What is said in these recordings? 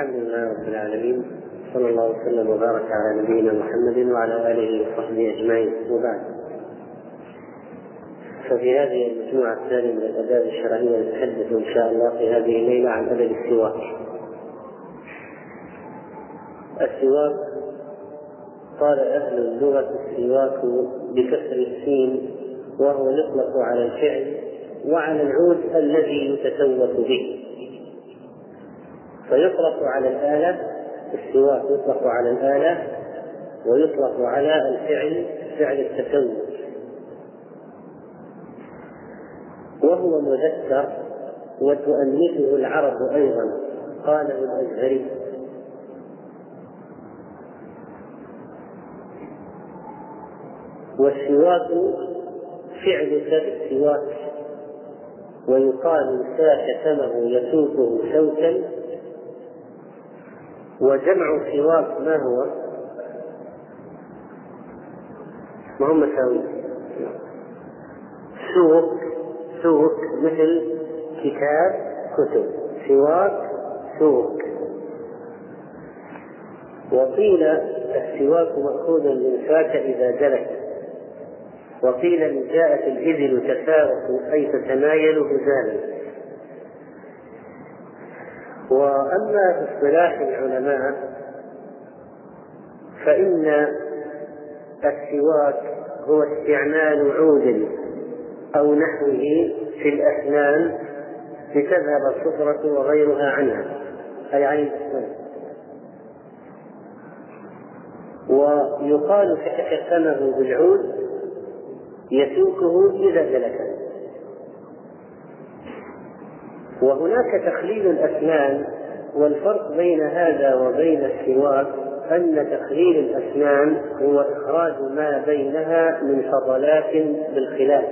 الحمد لله رب العالمين صلى الله وسلم وبارك على نبينا محمد وعلى آله وصحبه أجمعين. وبعد. ففي هذه المجموعة الثانية من الأداب الشرعية نتحدث إن شاء الله في هذه الليلة عن أدب السواك. السواك قال أهل اللغة السواك بكسر السين وهو يطلق على الفعل وعلى العود الذي يتسوق به. فيطلق على الآلة السواك يطلق على الآلة ويطلق على الفعل فعل التسوق وهو مذكر وتؤنثه العرب أيضا قاله الأزهري. والسواك فعل السواك ويقال ساك فمه يسوقه سوكا وجمع سواك ما هو؟ ما هو مساوي؟ سوق سوق مثل كتاب كتب. سواك سوق. وقيل السواك مأخوذ من ساك إذا جلس وقيل إن جاءت الإبل تسارق أي تتمايل هزالا وأما في اصطلاح العلماء فإن السواك هو استعمال عود أو نحوه في الأسنان لتذهب الصفرة وغيرها عنها أي عن الأسنان ويقال تتكتمه بالعود يسوقه إذا جلس وهناك تخليل الأسنان والفرق بين هذا وبين السواك أن تخليل الأسنان هو إخراج ما بينها من فضلات بالخلاف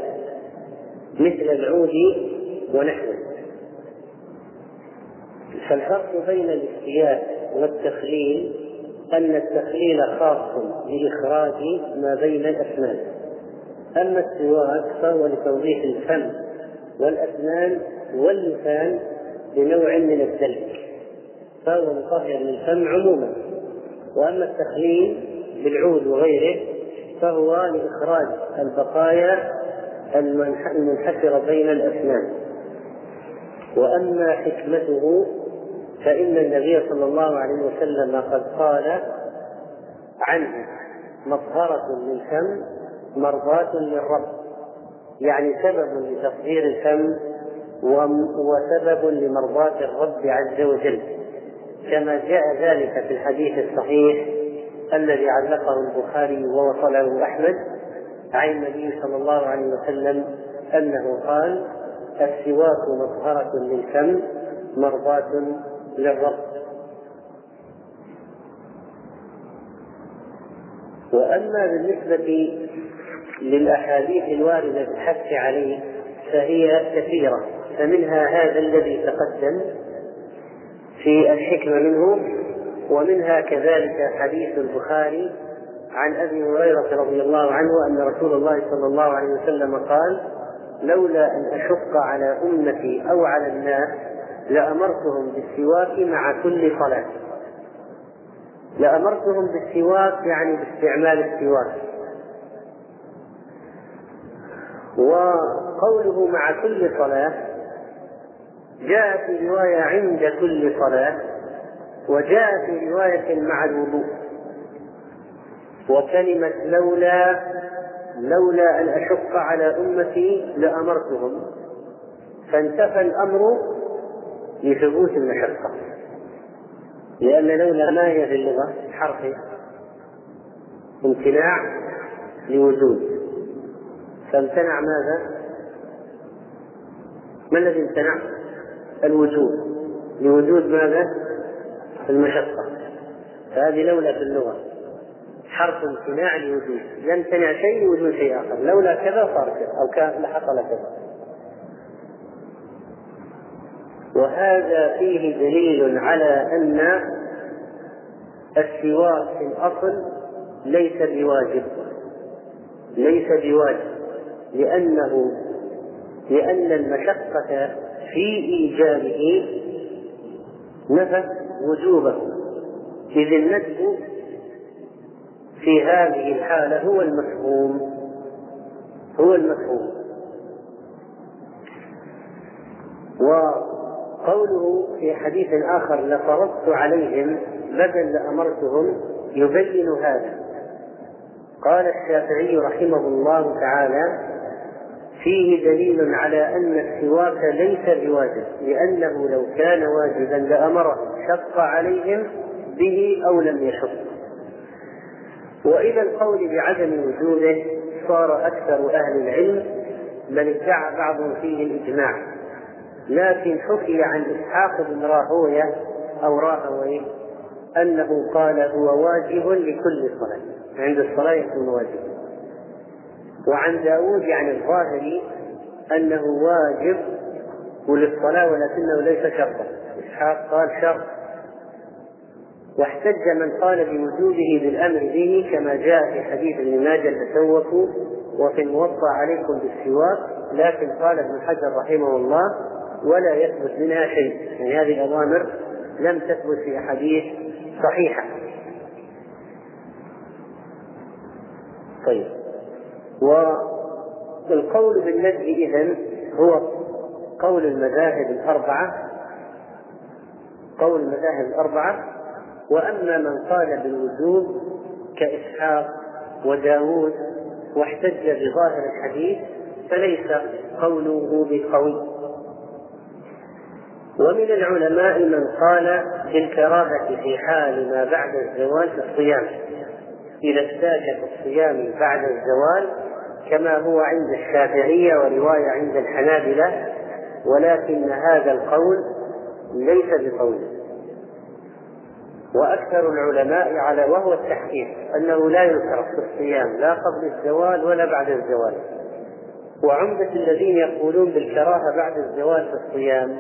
مثل العود ونحوه. فالفرق بين الاستياء والتخليل أن التخليل خاص بإخراج ما بين الأسنان. أما السواك فهو لتوضيح الفم والأسنان واللسان بنوع من الدلك فهو مطهر للفم عموما وأما التخليل بالعود وغيره فهو لإخراج البقايا المنحسرة بين الأسنان. وأما حكمته فإن النبي صلى الله عليه وسلم قد قال عنه مطهرة للفم مرضاة للرب يعني سبب لتطهير الفم وسبب لمرضاة الرب عز وجل كما جاء ذلك في الحديث الصحيح الذي علقه البخاري ووصله أحمد عن النبي صلى الله عليه وسلم أنه قال السواك مطهرة للفم مرضاة للرب. وأما بالنسبة للأحاديث الواردة بالحث عليه فهي كثيرة. فمنها هذا الذي تقدم في الحكمة منه ومنها كذلك حديث البخاري عن أبي هريرة رضي الله عنه أن رسول الله صلى الله عليه وسلم قال لولا أن أشق على أمتي أو على الناس لأمرتهم بالسواك مع كل صلاة. لأمرتهم بالسواك يعني باستعمال السواك. وقوله مع كل صلاة جاء في رواية عند كل صلاة وجاء في رواية مع الوضوء. وكلمة لولا لولا أن أشق على أمتي لأمرتهم. فانتفى الأمر لثبوت المشقة. لأن لولا ما هي في اللغة؟ حرف امتناع لوجود. فامتنع ماذا؟ ما الذي امتنع؟ الوجود. لوجود ماذا؟ المشقة. فهذه لولا في اللغة. حرف امتناع لوجود. يمتنع شيء لوجود شيء آخر. لولا كذا صار كذا. أو كان لحصل كذا. وهذا فيه دليل على أن السواك في الأصل ليس بواجب. ليس بواجب. لأنه لأن المشقة في إيجابه نفت وجوبه إذ الندب في هذه الحالة هو المفهوم هو المفهوم. وقوله في حديث آخر لفرضت عليهم بدل لأمرتهم يبين هذا. قال الشافعي رحمه الله تعالى فيه دليل على أن السواك ليس بواجب لأنه لو كان واجبا لأمرهم شق عليهم به أو لم يشق. وإلى القول بعدم وجوده صار أكثر أهل العلم بل ادعى بعضهم فيه الإجماع. لكن حكي عن إسحاق بن راهوية أو راهويه أنه قال هو واجب لكل صلاة عند الصلاة يكون واجب. وعن داود يعني الظاهري أنه واجب وللصلاة ولكنه ليس شرطا. إسحاق قال شرط. واحتج من قال بوجوده بالأمر به كما جاء في حديث ابن ماجه تسوكوا وفي الموطأ عليكم بالسواك لكن قال ابن حجر رحمه الله ولا يثبت منها شيء. يعني هذه الأوامر لم تثبت في أحاديث صحيحة. طيب. والقول بالندب إذن هو قول المذاهب الأربعة قول المذاهب الأربعة وأما من قال بالوجوب كإسحاق وداود واحتج بظاهر الحديث فليس قوله بقوي. ومن العلماء من قال بالكراهة في حال ما بعد الزوال في الصيام إذا استاجت الصيام بعد الزوال كما هو عند الشافعية ورواية عند الحنابلة ولكن هذا القول ليس بقول وأكثر العلماء على وهو التحقيق أنه لا يكره في الصيام لا قبل الزوال ولا بعد الزوال. وعمدة الذين يقولون بالكراهة بعد الزوال في الصيام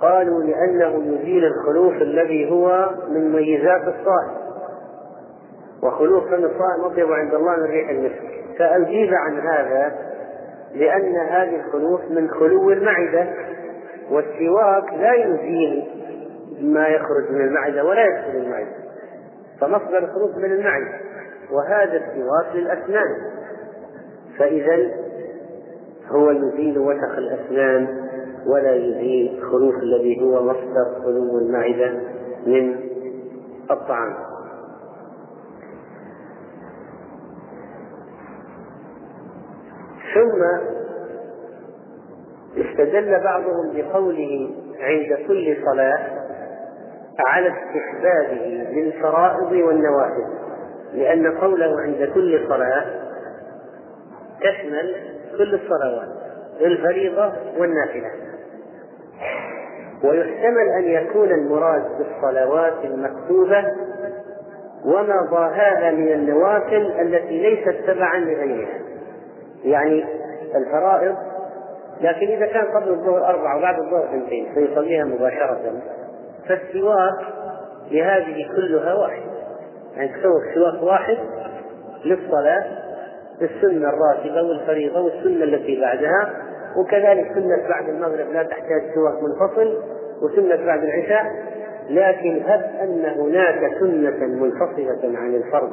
قالوا لأنه يزيل الخلوف الذي هو من ميزات الصائم. وخلوف فم الصائم أطيب عند الله من ريح المسك. فأجيب عن هذا لأن هذه الخلوف من خلو المعدة والسواك لا يزيل ما يخرج من المعدة ولا يدخل المعدة فمصدر الخلوف من المعدة وهذا السواك للأسنان. فإذا هو يزيل وسخ الأسنان ولا يزيل خلوف الذي هو مصدر خلو المعدة من الطعام. ثم استدل بعضهم بقوله عند كل صلاة على استحبابه للفرائض والنوافل لأن قوله عند كل صلاة تشمل كل الصلوات الفريضة والنافلة. ويحتمل أن يكون المراد بالصلوات المكتوبة وما ضاهاها من النوافل التي ليست تبعا لغيرها. يعني الفرائض لكن إذا كان قبل الظهر أربعة وبعد الظهر اثنتين فيصليها مباشرة. فالسواك لهذه كلها واحد. يعني تسوق سواك واحد للصلاة السنة الراتبة والفريضة والسنة التي بعدها وكذلك سنة بعد المغرب لا تحتاج سواك منفصل وسنة بعد العشاء لكن هب أن هناك سنة منفصلة عن الفرض.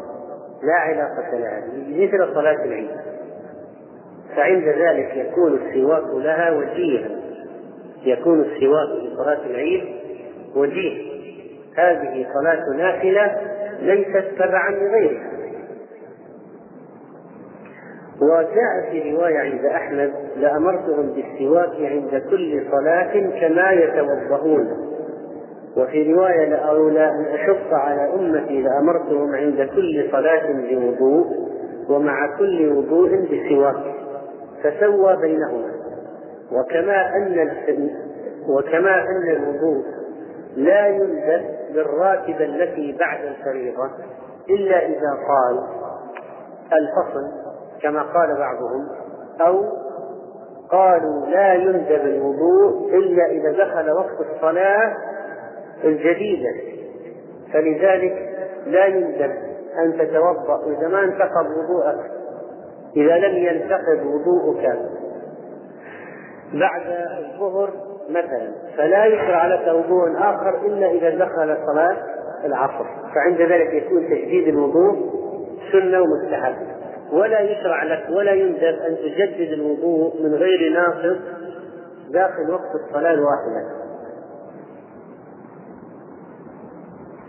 لا علاقة لها. مثل صلاة العيد. فعند ذلك يكون السواك لها وجيها. يكون السواك لصلاة العيد وجيه. هذه صلاة نافلة ليست تبعا لغيرها. وجاء في رواية عند أحمد لأمرتهم بالسواك عند كل صلاة كما يتوضؤون. وفي رواية لأولى أن أشق على أمتي لأمرتهم عند كل صلاة بوضوء ومع كل وضوء بسواك. فسوى بينهما. وكما أن وكما أن الوضوء لا يلزم بالراتبة التي بعد الفريضة إلا إذا قال الفصل كما قال بعضهم أو قالوا لا يندب الوضوء إلا إذا دخل وقت الصلاة الجديدة فلذلك لا يندب أن تتوضأ إذا ما انتقض وضوءك. إذا لم ينتقض وضوءك بعد الظهر مثلا فلا يشرع لك وضوء آخر إلا إذا دخل صلاة العصر. فعند ذلك يكون تجديد الوضوء سنة ومستحب. ولا يشرع لك ولا يندب أن تجدد الوضوء من غير ناقص داخل وقت الصلاة الواحدة.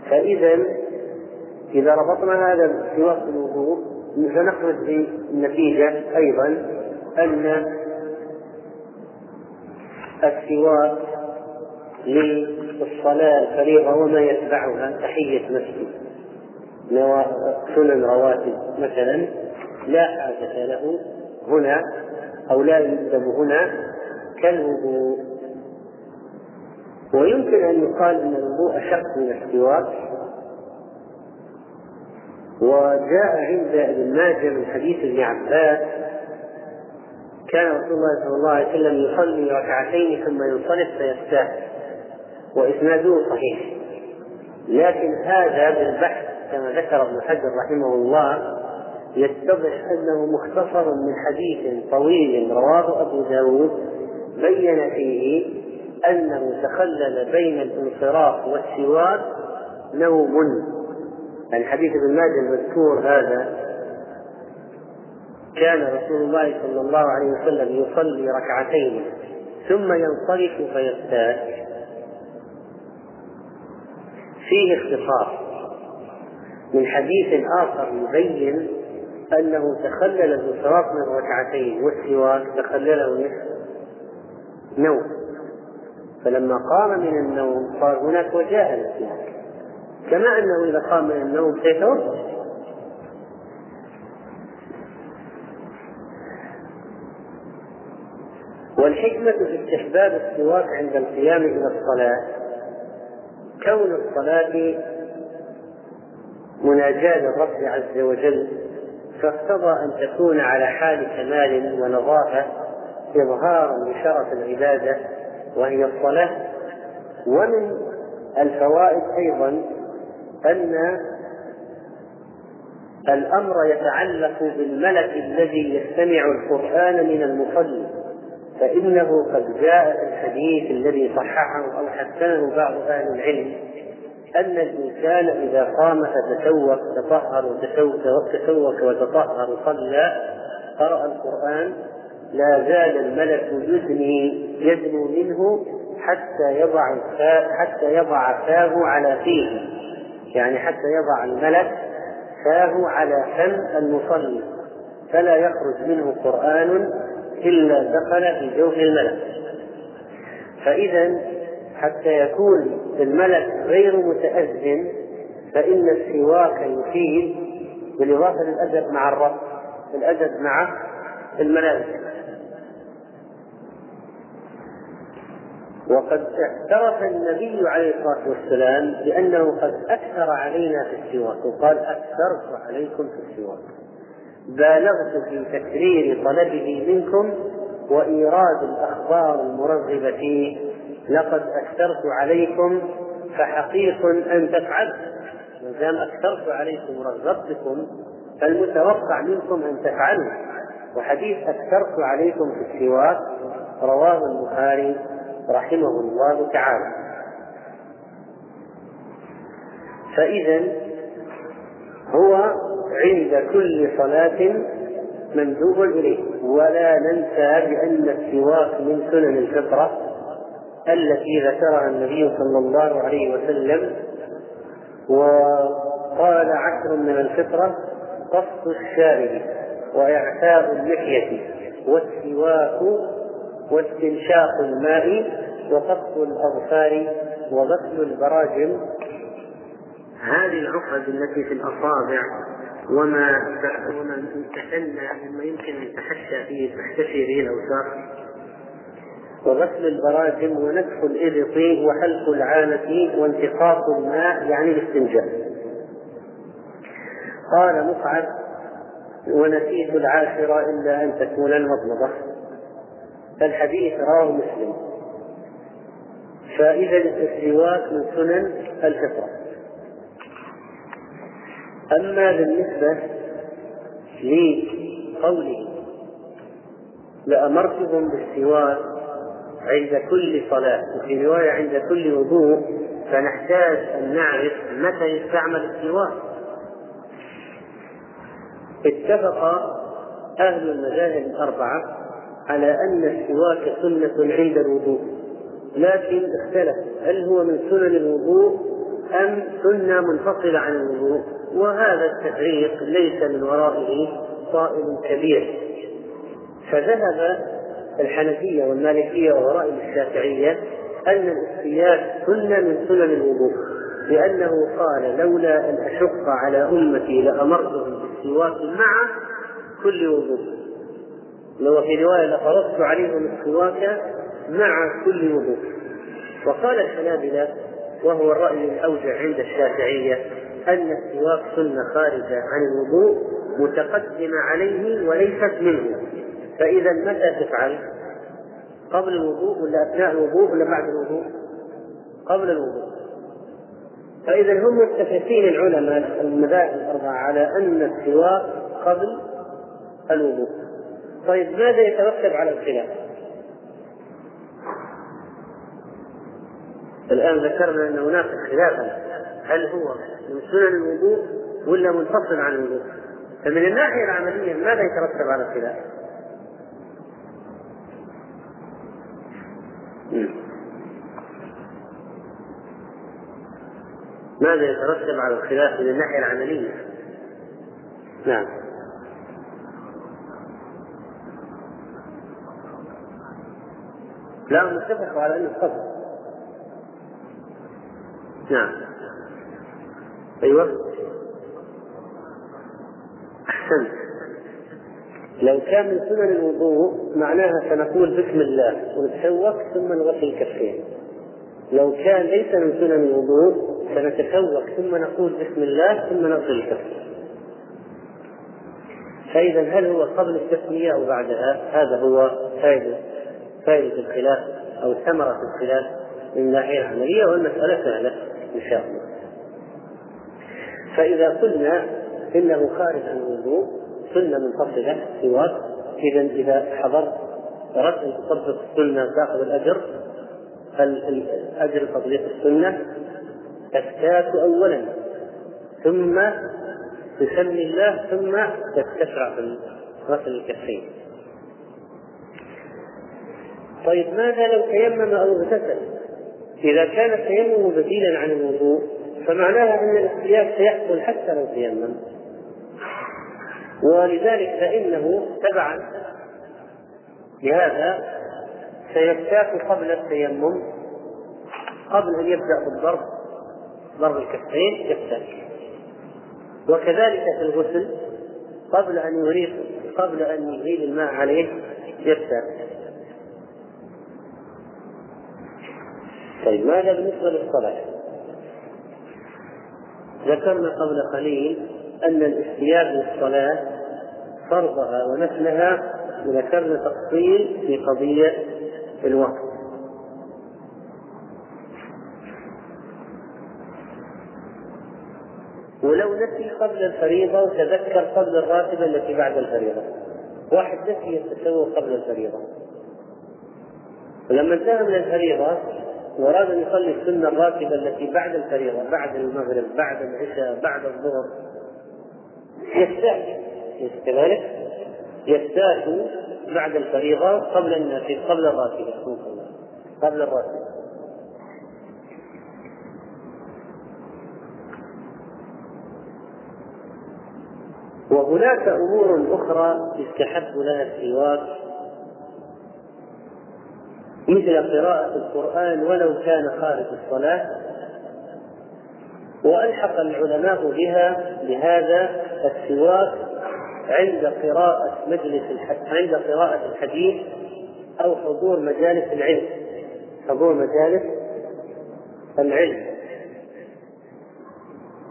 فإذا إذا ربطنا هذا في وقت الوضوء سنخرج بنتيجة أيضا أن السواك للصلاة الفريضة وما يتبعها تحية مسجد. سنن رواتب مثلا لا حاجة له هنا أو لا يلزم هنا كالوضوء. ويمكن أن يقال أن الوضوء أشق من السواك وجاء عند ابن ماجه من حديث ابن عباس كان رسول الله صلى الله عليه وسلم يصلي ركعتين ثم ينصرف فيستاهل وإسناده صحيح. لكن هذا بالبحث كما ذكر ابن حجر رحمه الله يتضح أنه مختصر من حديث طويل رواه أبو داود بين فيه أنه تخلل بين الانصراف والسواك نوم. عن حديث ابن ماجه المذكور هذا كان رسول الله صلى الله عليه وسلم يصلي ركعتين ثم ينصرف فيستاك فيه اختصار من حديث آخر يبين أنه تخلل الانصراف من الركعتين والسواك تخلله نصف نوم فلما قام من النوم صار هناك وجاء الاسواق كما أنه إذا قام من النوم سيتوضا والحكمة في استحباب السواك عند القيام إلى الصلاة كون الصلاة مناجاة للرب عز وجل فاقتضى أن تكون على حال كمال ونظافة إظهارا لشرف العبادة وهي الصلاة ومن الفوائد أيضا أن الأمر يتعلق بالملك الذي يستمع القرآن من المصلي فإنه قد جاء في الحديث الذي صححه أو حسنه بعض أهل العلم أن الإنسان إذا قام فتسوق تطهر وتسوق وتطهر صلى قرأ القرآن لا زال الملك يدني يدنو منه حتى يضع حتى يضع فاه على فيه. يعني حتى يضع الملك فاه على فم المصلي فلا يخرج منه قرآن إلا دخل في جوف الملك. فإذا حتى يكون الملك غير متأذن فإن السواك يفيد بالإضافة للأدب مع الرب الأدب مع الملائكة. وقد اعترف النبي عليه الصلاة والسلام بأنه قد أكثر علينا في السواك وقال أكثرت عليكم في السواك. بالغت في تكرير طلبه منكم وإيراد الأخبار المرغبة فيه. لقد أكثرت عليكم فحقيق أن تفعلوا ما دام أكثرت عليكم ورغبتكم فالمتوقع منكم أن تفعلوا. وحديث أكثرت عليكم في السواك رواه البخاري رحمه الله تعالى. فإذا هو عند كل صلاة مندوب إليه. ولا ننسى بأن السواك من سنن الفطرة التي ذكرها النبي صلى الله عليه وسلم. وقال عشر من الفطرة قص الشارب وإعفاء اللحية والسواك واستنشاق الماء وقص الأظفار وغسل البراجم. هذه العقد التي في الأصابع وما وما تحلى مما يمكن أن تحشى فيه تحتشي به الأوساخ. وغسل البراجم ونكف الإبط وحلق العانة وانتقاص الماء يعني الاستنجاء. قال مصعب ونسيت العاشرة إلا أن تكون المضمضة فالحديث رواه مسلم. فإذا السواك من سنن الفطرة. أما بالنسبة لقوله لأمرتهم بالسواك عند كل صلاة وفي رواية عند كل وضوء فنحتاج أن نعرف متى يستعمل السواك. اتفق أهل المذاهب الأربعة على أن السواك سنة عند الوضوء. لكن اختلف هل هو من سنن الوضوء أم سنة منفصلة عن الوضوء؟ وهذا التفريق ليس من ورائه صائب كبير. فذهب الحنفية والمالكية وورائه الشافعية أن الاستياء سنة من سنن الوضوء لأنه قال لولا أن أشق على أمتي لأمرتهم بالسواك مع كل وضوء لو في رواية لفرضت عليهم السواك مع كل وضوء وقال الحنابلة وهو الرأي الأوجع عند الشافعية أن السواك سنة خارجة عن الوضوء متقدمة عليه وليست منه فإذا متى تفعل؟ قبل الوضوء ولا أثناء الوضوء ولا بعد الوضوء؟ قبل الوضوء فإذا هم متفقين العلماء المذاهب الأربعة على أن السواك قبل الوضوء طيب ماذا يترتب على الخلاف؟ الآن ذكرنا أن هناك خلافا هل هو من سنن الوضوء ولا منفصل عن الوضوء؟ فمن الناحية العملية ماذا يترتب على الخلاف؟ ماذا يترتب على الخلاف من الناحية العملية؟ نعم لا متفق على أنه قبل نعم. أيوه. أحسنت. لو كان من سنن الوضوء معناها سنقول بسم الله ونتسوق ثم نغسل الكفين. لو كان ليس من سنن الوضوء سنتسوق ثم نقول بسم الله ثم نغسل الكفين. فإذا هل هو قبل التسمية أو بعدها؟ هذا هو فائدة. فائدة الخلاف أو ثمرة الخلاف من الناحية العملية والمسألة سهلة إن شاء الله. فإذا قلنا إنه خارج عن الوضوء سنة منفصلة سواك إذا إذا حضرت أردت أن تطبق السنة تأخذ الأجر الأجر تطبيق السنة تفتات أولا ثم تسمي الله ثم تستشرع في غسل الكفين طيب ماذا لو تيمم أو اغتسل؟ إذا كان التيمم بديلا عن الوضوء فمعناها أن الاختلاف سيحصل حتى لو تيمم. ولذلك فإنه تبعا لهذا سيفتاك قبل التيمم قبل أن يبدأ بالضرب ضرب الكفين يفتاك وكذلك في الغسل قبل أن يريق قبل أن يزيل الماء عليه يفتاك طيب ماذا بالنسبة للصلاة؟ ذكرنا قبل قليل أن الاستياب للصلاة فرضها ونفلها وذكرنا تفصيل في قضية الوقت. ولو نسي قبل الفريضة وتذكر قبل الراتبة التي بعد الفريضة. واحد نسي التسوق قبل الفريضة. ولما انتهى من الفريضة وأراد أن يصلي السنة الراتبة التي بعد الفريضة بعد المغرب بعد العشاء بعد الظهر. يستاك كذلك؟ يستاك بعد الفريضة قبل النافلة قبل الراتبة قبل الراتبة وهناك أمور أخرى يستحب لها السواك. مثل قراءة القرآن ولو كان خارج الصلاة. وألحق العلماء بها بهذا السواك عند قراءة مجلس عند قراءة الحديث أو حضور مجالس العلم. حضور مجالس العلم.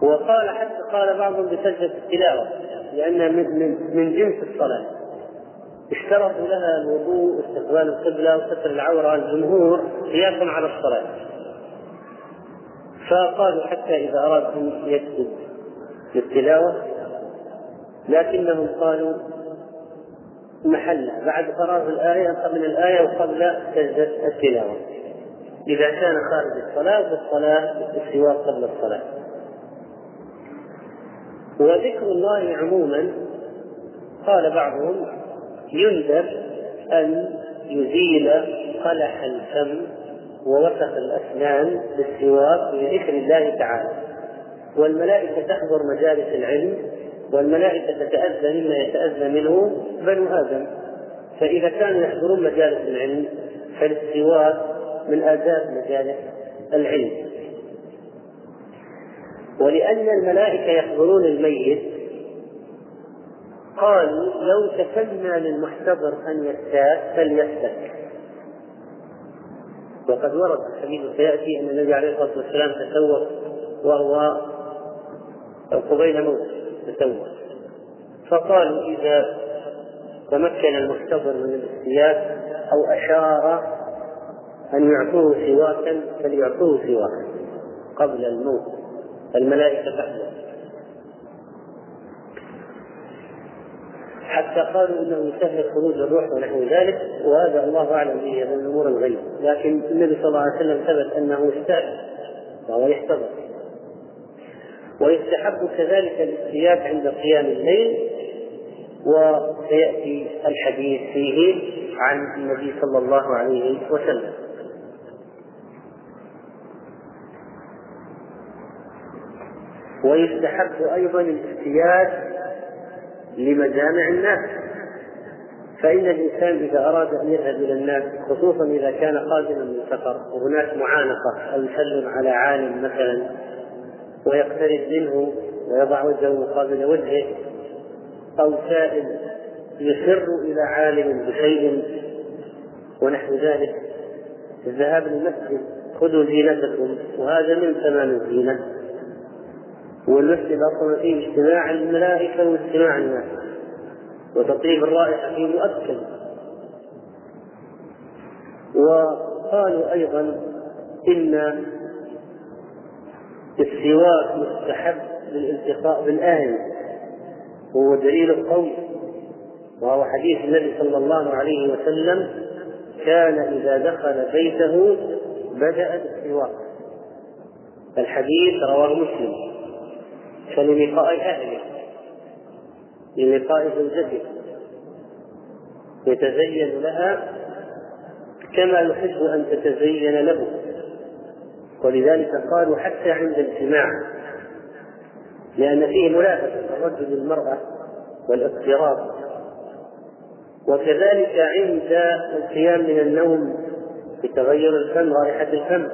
وقال حتى قال بعضهم بسجدة التلاوة لأنها من, من جنس الصلاة. اشترطوا لها الوضوء واستقبال القبلة وستر العورة الجمهور قياسا على الصلاة. فقالوا حتى إذا أراد أن يسجد للتلاوة لكنهم قالوا محلها بعد فراغ الآية من الآية وقبل سجدة التلاوة. إذا كان خارج الصلاة بالصلاة السواك قبل الصلاة. وذكر الله عموما قال بعضهم يندب أن يزيل قلح الفم ووسخ الأسنان بالسواك بذكر الله تعالى. والملائكة تحضر مجالس العلم والملائكة تتأذى مما يتأذى منه بنو آدم. فإذا كانوا يحضرون مجالس العلم فالسواك من آداب مجالس العلم. ولأن الملائكة يحضرون الميت قالوا لو تسنى للمحتضر أن يستاك فليستك وقد ورد الحديث سيأتي أن النبي عليه الصلاة والسلام تسوق وهو قبيل موته تسوق. فقالوا إذا تمكن المحتضر من الاستياك أو أشار أن يعطوه سواكا فليعطوه سواكا قبل الموت. الملائكة تحضر. قالوا إنه يسهل خروج الروح ونحو ذلك وهذا الله أعلم به من امور الغيب. لكن النبي صلى الله عليه وسلم ثبت أنه أستاذ وهو يحتضر. ويستحب كذلك الاستياك عند قيام الليل وسيأتي الحديث فيه عن النبي صلى الله عليه وسلم. ويستحب أيضا الاستياك لمجامع الناس. فإن الإنسان إذا أراد أن يذهب إلى الناس خصوصا إذا كان قادما من سفر وهناك معانقة أو يسلم على عالم مثلا ويقترب منه ويضع وجهه مقابل وجهه أو سائل يسر إلى عالم بشيء ونحو ذلك الذهاب للمسجد خذوا زينتكم وهذا من تمام الزينة. والمسجد أصلا فيه اجتماع الملائكة واجتماع الناس وتطيب الرائحة فيه مؤكد. وقالوا أيضا إن السواك مستحب للالتقاء بالأهل وهو دليل قوي وهو حديث النبي صلى الله عليه وسلم كان إذا دخل بيته بدا بالسواك الحديث رواه مسلم. فللقاء أهله للقاء زوجته يتزين لها كما يحب أن تتزين له. ولذلك قالوا حتى عند الجماع لأن فيه ملابسة الرجل للمرأة والاضطراب وكذلك عند القيام من النوم بتغير الفم رائحة الفم.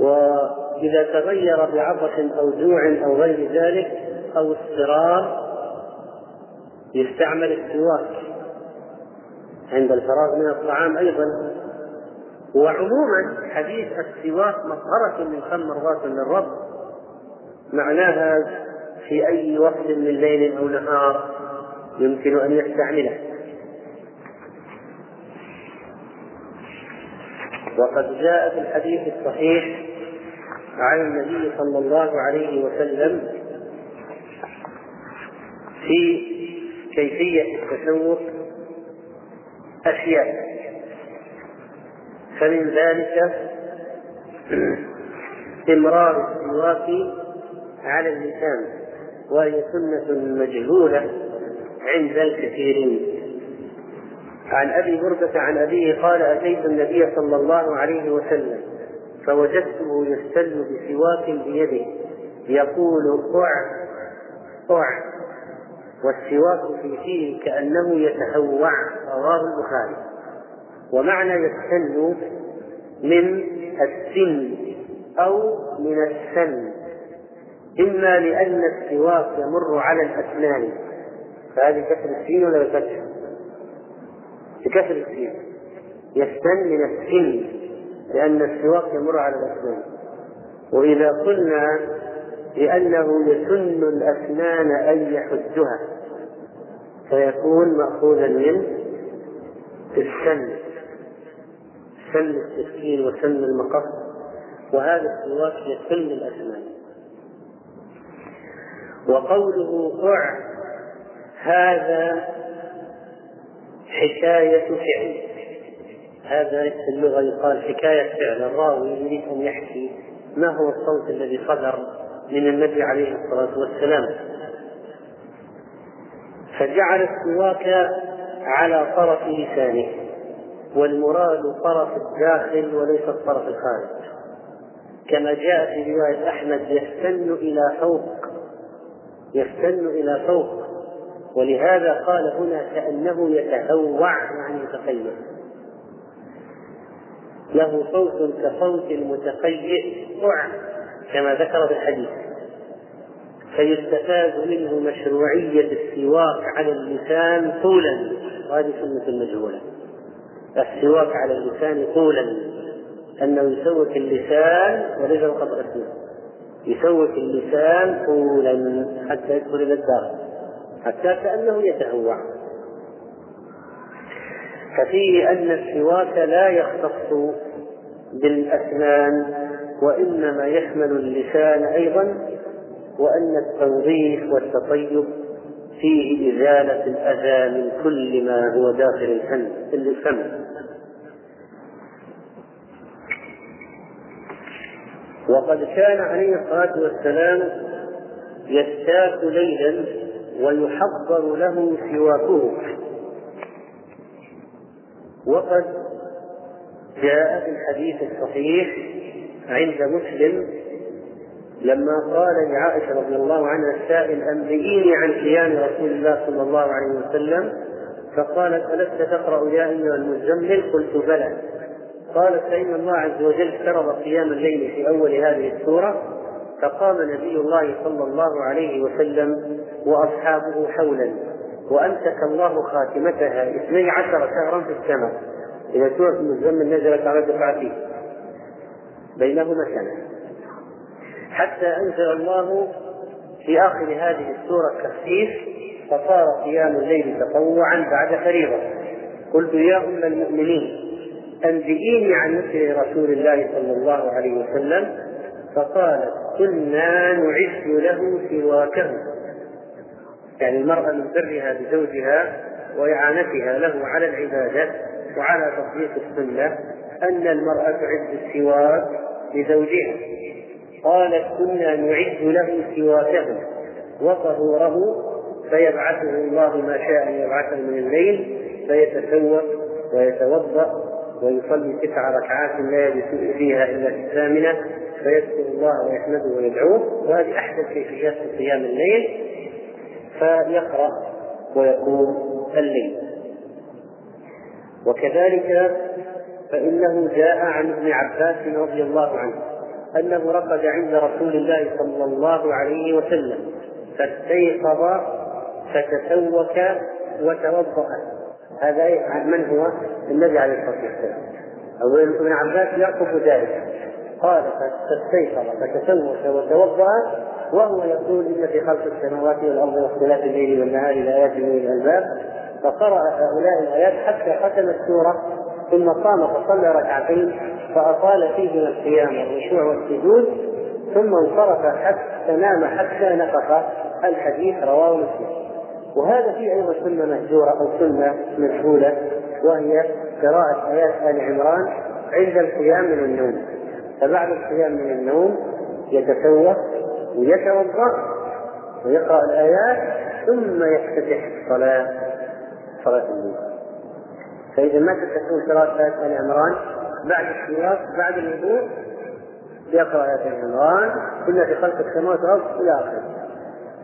و إذا تغير بعطش أو جوع أو غير ذلك أو اضطرار يستعمل السواك عند الفراغ من الطعام أيضا. وعموما حديث السواك مطهرة من خم مرضاة للرب معناها في أي وقت من ليل أو نهار يمكن أن يستعمله. وقد جاء في الحديث الصحيح عن النبي صلى الله عليه وسلم في كيفية التسوق أشياء. فمن ذلك استمرار السواك على اللسان وهي سنة مجهولة عند الكثيرين. عن أبي بردة عن أبيه قال أتيت النبي صلى الله عليه وسلم. فوجدته يستل بسواك بيده يقول قع قع والسواك في فيه كأنه يتهوع رواه البخاري. ومعنى يستل من السن أو من السن إما لأن السواك يمر على الأسنان. فهذه كسر السين ولا بفتح؟ بكسر السين. يستن من السن. لأن السواك يمر على الأسنان. وإذا قلنا لأنه يسن الأسنان أن يحجها فيكون مأخوذا من السن سن السكين وسن المقص. وهذا السواك يسن الأسنان. وقوله قع هذا حكاية فعل. هذا في اللغة يقال حكاية فعل. الراوي يريد أن يحكي ما هو الصوت الذي صدر من النبي عليه الصلاة والسلام. فجعل السواك على طرف لسانه والمراد طرف الداخل وليس الطرف الخارج. كما جاء في رواية أحمد يستن إلى فوق يستن إلى فوق. ولهذا قال هنا كأنه يتهوع يعني يتقيأ له صوت كصوت المتقيئ كما ذكر في الحديث. فيستفاد منه مشروعية السواك على اللسان طولا. وهذه سنة المجهولة. السواك على اللسان طولا. أنه يسوك اللسان وليس فقط الأسنان. يسوك اللسان طولا حتى يدخل إلى الداخل حتى كأنه يتهوع ففيه أن السواك لا يختص بالأسنان وإنما يشمل اللسان أيضا وأن التنظيف والتطيب فيه إزالة الأذى من كل ما هو داخل الفم الفم. وقد كان عليه الصلاة والسلام يستاك ليلا ويحضر له سواكه. وقد جاء في الحديث الصحيح عند مسلم لما قال لعائشة رضي الله عنها السائل أنبئيني عن قيام رسول الله صلى الله عليه وسلم فقالت ألست تقرأ يا أيها المزمل؟ قلت بلى. قالت فإن الله عز وجل فرض قيام الليل في أول هذه السورة فقام نبي الله صلى الله عليه وسلم وأصحابه حولا. وأمسك الله خاتمتها اثني عشر شهرا في السماء إذا سورة المزمل نزلت على دفعتين بينهما سنة. حتى أنزل الله في آخر هذه السورة التخفيف فصار قيام الليل تطوعا بعد فريضة. قلت يا أم المؤمنين أنبئيني عن مثل رسول الله صلى الله عليه وسلم فقالت كنا نعد له سواكه. يعني المرأة من برها بزوجها وإعانتها له على العبادة وعلى تطبيق السنة أن المرأة تعد السواك لزوجها. قالت كنا نعد له سواكه وطهوره فيبعثه الله ما شاء أن يبعثه من الليل فيتسوق ويتوضأ ويصلي تسع ركعات لا يجلس فيها إلا في الثامنة فيذكر الله ويحمده ويدعوه. وهذه أحدث كيفيات قيام الليل. فيقرأ ويقوم الليل. وكذلك فإنه جاء عن ابن عباس رضي الله عنه أنه رقد عند رسول الله صلى الله عليه وسلم فاستيقظ فتسوك وتوضأ. هذا من هو؟ النبي عليه الصلاة والسلام. ابن عباس يعقب ذلك. قال فاستيقظ فتسوك وتوضأ وهو يقول إن في خلق السماوات والأرض واختلاف الليل والنهار لآيات من الألباب فقرأ هؤلاء الآيات حتى ختم السورة ثم قام فصلى ركعتين فأطال فيهما القيام والركوع والسجود ثم انصرف حتى نام حتى نفخ الحديث رواه مسلم. وهذا فيه أيضا سنة مهجورة أو سنة مجهولة وهي قراءة آيات آل عمران عند القيام من النوم. فبعد القيام من النوم يتسوق ويتوضأ ويقرأ الآيات ثم يفتتح الصلاة صلاة الليل فإذا ما تستحقون قراءة آية آل عمران بعد السياق بعد الوضوء يقرأ آية آل عمران كنا في خلق السماوات والأرض إلى آخره.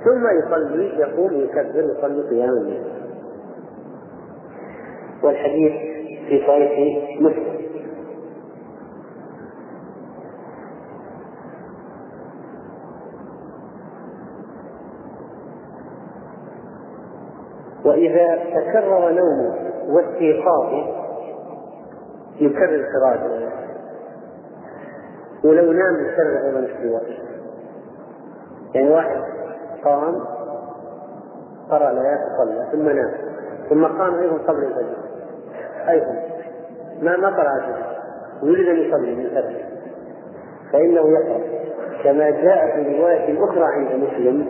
ثم يصلي يقوم يكبر يصلي قيام الليل. والحديث في صحيح مسلم. وإذا تكرر نومه واستيقاظه يكرر قراءة ولو نام يكرر أيضا السواك يعني واحد قام قرأ الآيات وصلى ثم نام. ثم قام أيضا قبل الفجر. أيضا. ما ما قرأ الفجر. يريد أن يصلي من الفجر. فإنه يقرأ. كما جاء في رواية أخرى عند مسلم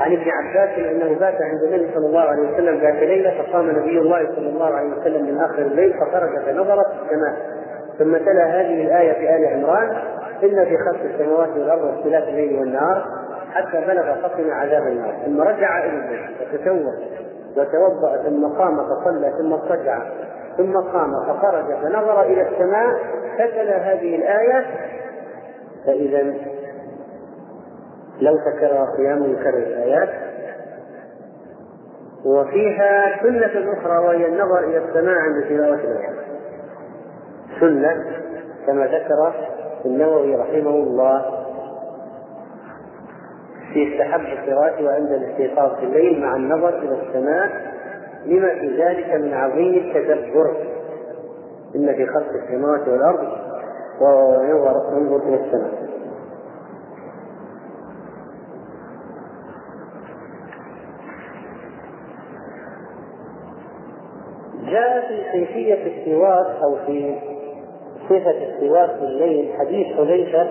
عن ابن عباس انه بات عند النبي صلى الله عليه وسلم ذات ليلة فقام نبي الله صلى الله عليه وسلم من آخر الليل فخرج فنظر في السماء. ثم تلا هذه الآية في آل عمران إن في خلق السماوات والأرض واختلاف الليل والنهار حتى بلغ خصم عذاب النار. ثم رجع إلى البيت وتسوى وتوضأ ثم قام فصلى ثم اضطجع ثم قام فخرج فنظر إلى السماء فتلا هذه الآية فإذا لو تكرر قيام يكرر الآيات. وفيها سنة أخرى وهي النظر إلى السماء عند تلاوة الآيات. سنة كما ذكر النووي رحمه الله في استحب القراءة وعند الاستيقاظ في الليل مع النظر إلى السماء لما في ذلك من عظيم التدبر. إن في خلق السماوات والأرض وينظر إلى السماء. جاء في كيفية السواك أو في صفة السواك الليل حديث حذيفة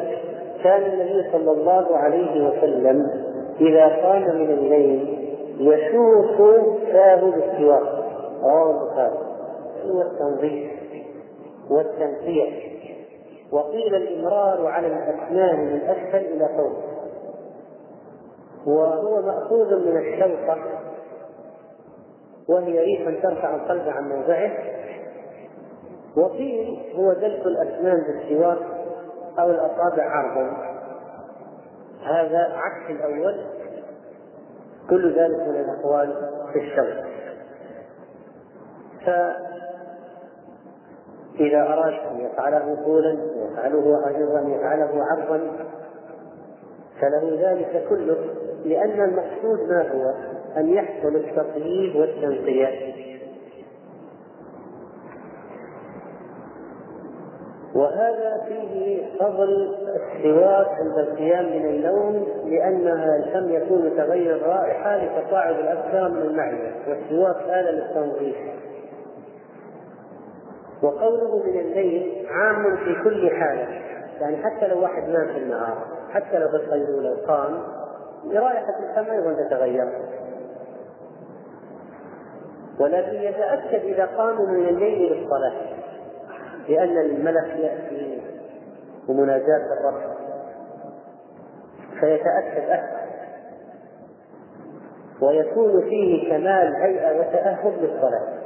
كان النبي صلى الله عليه وسلم إذا قام من الليل يشوف فاه بالسواك رواه البخاري. هو التنظيف؟ والتنقية وقيل الإمرار على الأسنان من أسفل إلى فوق. وهو مأخوذ من الشوقة وهي ريح ترفع القلب عن موضعه. وقيل هو دلك الأسنان بالسواك أو الأصابع عرضا. هذا عكس الأول. كل ذلك من الأقوال في الشرع. فإذا أراد أن يفعله طولا يفعله أيضا يفعله عرضا فله ذلك كله لأن المقصود ما هو؟ أن يحصل التطييب والتنقية. وهذا فيه فضل السواك عند القيام من النوم لأنها الفم يكون تغير الرائحة لتصاعد الأكثر من المعدة والسواك آلة للتنظيف وقوله من الليل عام في كل حالة يعني حتى لو واحد نام في النهار حتى لو بالقيلولة قام رائحة الفم أيضا تتغير ولكن يتأكد إذا قاموا من الليل للصلاة لأن الملك يأتي ومناجاة الرب. فيتأكد أكثر. ويكون فيه كمال هيئة وتأهب للصلاة.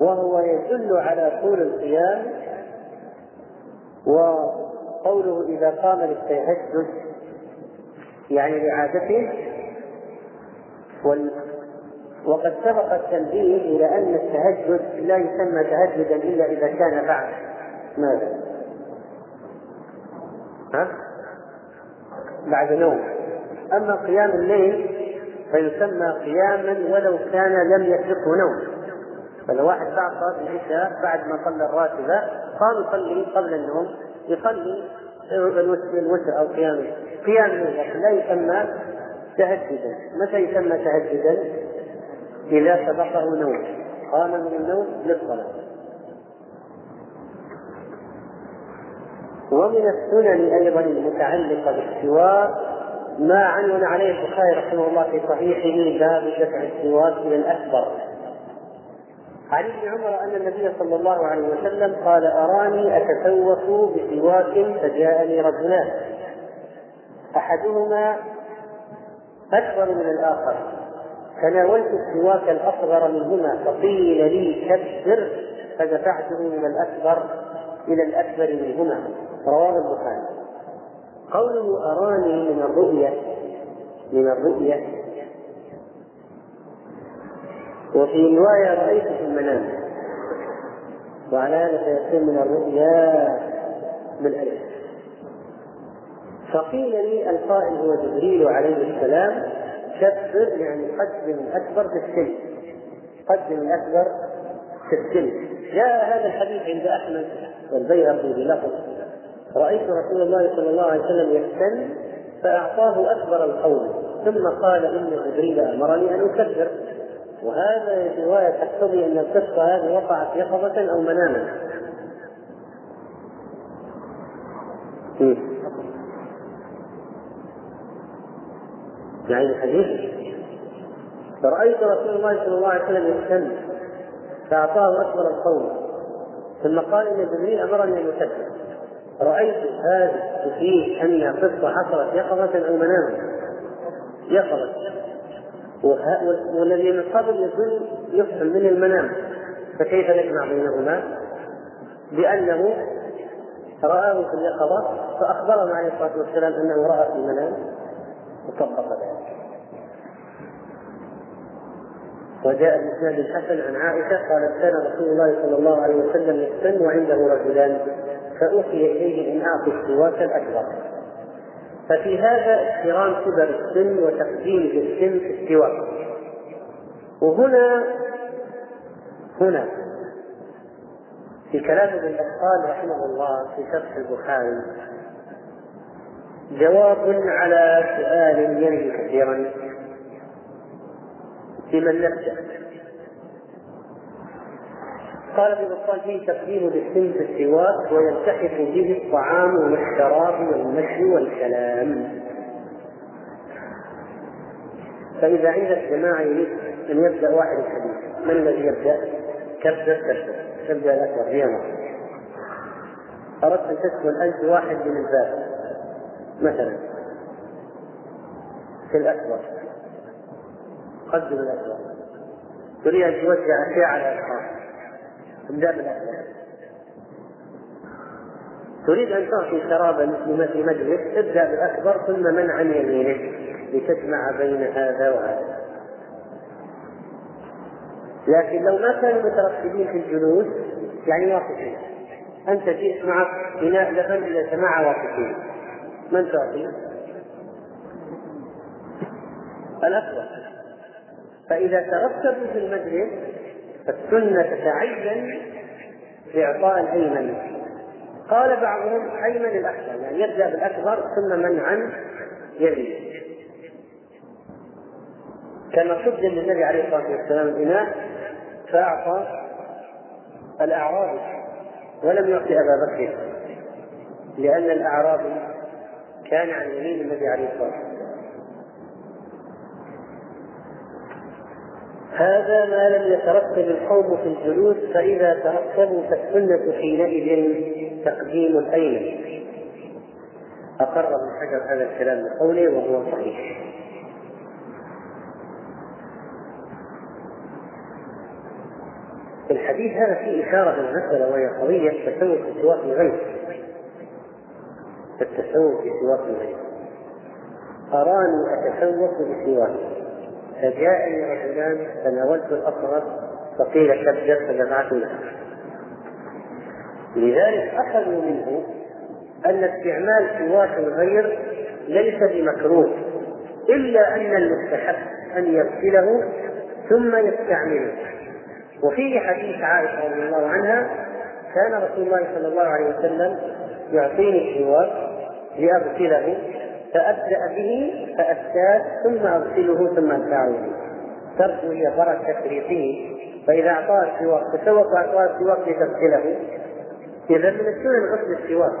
وهو يدل على طول القيام وقوله إذا قام للتهجد يعني لعادته وقد سبق التنبيه إلى أن التهجد لا يسمى تهجدا إلا إذا كان بعد ماذا؟ ها؟ بعد نوم أما قيام الليل فيسمى قياما ولو كان لم يسبقه نوم فلو واحد بعد صلاة العشاء بعد ما صلى الراتبة قام يصلي قبل النوم يصلي الوتر أو قيام قيام الليل لكن لا يسمى تهجدا متى يسمى تهجدا؟ إذا سبقه نوم. قام من النوم للصلاة ومن السنن أيضا المتعلقة بالسواك ما عنون عليه البخاري رحمه الله في صحيحه باب دفع السواك إلى الأكبر. عن ابن عمر أن النبي صلى الله عليه وسلم قال أراني أتسوق بسواك فجاءني رجلان. أحدهما أكبر من الآخر. تناولت السواك الأصغر منهما فقيل لي كبر فدفعته من الأكبر إلى الأكبر منهما. رواه البخاري. قوله أراني من الرؤية من الرؤية. وفي رواية رأيت في المنام. وعلى هذا فيكون من الرؤيا بالألف فقيل لي القائل هو جبريل عليه السلام كبر يعني قدم الأكبر في السن. قدم الأكبر في السن. جاء هذا الحديث عند أحمد والبيهقي بلفظ. رأيت رسول الله صلى الله عليه وسلم يحسن فأعطاه أكبر القول. ثم قال إن جبريل أمرني أن أكبر. وهذا رواية تقتضي أن القصة هذه وقعت يقظة أو مناما يعني الحديث فرأيت رسول الله صلى الله عليه وسلم يستن فأعطاه أكبر القوم ثم قال إن جبريل أمرني أن أسبح رأيت هذا فيه أن قصة حصلت يقظة أو مناما يقظة. والذي من قبل يدل يفهم من المنام. فكيف نجمع بينهما؟ لأنه رآه في اليقظة فأخبره عليه الصلاة والسلام أنه رأى في المنام. وطبق ذلك وجاء الاسناد الحسن عن عائشة قالت كان رسول الله صلى الله عليه وسلم يستن وعنده رجلان فأوحي إليه أن أعطي السواك الأكبر. ففي هذا احترام كبر السن وتقديم السن في السواك. وهنا هنا في كلام ابن بطال رحمه الله في شرح البخاري جواب على سؤال يرد كثيرا. بمن نبدا قال ابن بطال فيه تقديم للسن في السواك ويلتحق به الطعام والشراب والمشي والكلام. فإذا عندك جماعة يريد أن يبدأ واحد الحديث من الذي يبدأ؟ كبر كبر تبدأ الأكبر هي أردت أن تدخل أنت واحد من الباب. مثلا في الأكبر قدم الأكبر تريد أن توزع أشياء على الأشخاص ابدأ بالأكبر تريد أن تعطي شرابا في مجلس ابدأ بالأكبر ثم من عن يمينه لتجمع بين هذا وهذا. لكن لو ما كانوا مترتبين في الجلوس يعني واقفين. أنت جئت معك إناء لبن إلى جماعة واقفين. من تعطي؟ الأكبر فإذا ترتبوا في المجلس فالسنة تتعين بإعطاء الأيمن قال بعضهم أيمن الأكبر يعني يبدأ بالأكبر ثم منعا يلي. كما قدم للنبي عليه الصلاة والسلام الإناء فأعطى الأعرابي ولم يعطي أبا بكر لأن الأعرابي كان عن يمين النبي عليه الصلاة والسلام. هذا ما لم يترتب القوم في الجلوس فإذا ترتبوا فالسنة حينئذ تقديم الأيمن. أقر ابن حجر هذا الكلام بقوله وهو صحيح. الحديث هذا فيه إشارة للمسألة وهي قضية التسوق في سواق الغير التسوق سواق الغير أراني أتسوق بسواقي فجاءني رجلان تناولت الأصغر فقيل كبر فجمعت له لذلك أخذوا منه أن استعمال سواك الغير ليس بمكروه إلا أن المستحب أن يغسله ثم يستعمله. وفي حديث عائشة رضي الله عنها كان رسول الله صلى الله عليه وسلم يعطيني السواك لأغسله فأبدأ به فأستاذ ثم أغسله ثم أنفعه به ترجو هي بركة ريقه فإذا أعطاه السواك تسوق أعطاه السواك لتغسله. إذا من السنن غسل السواك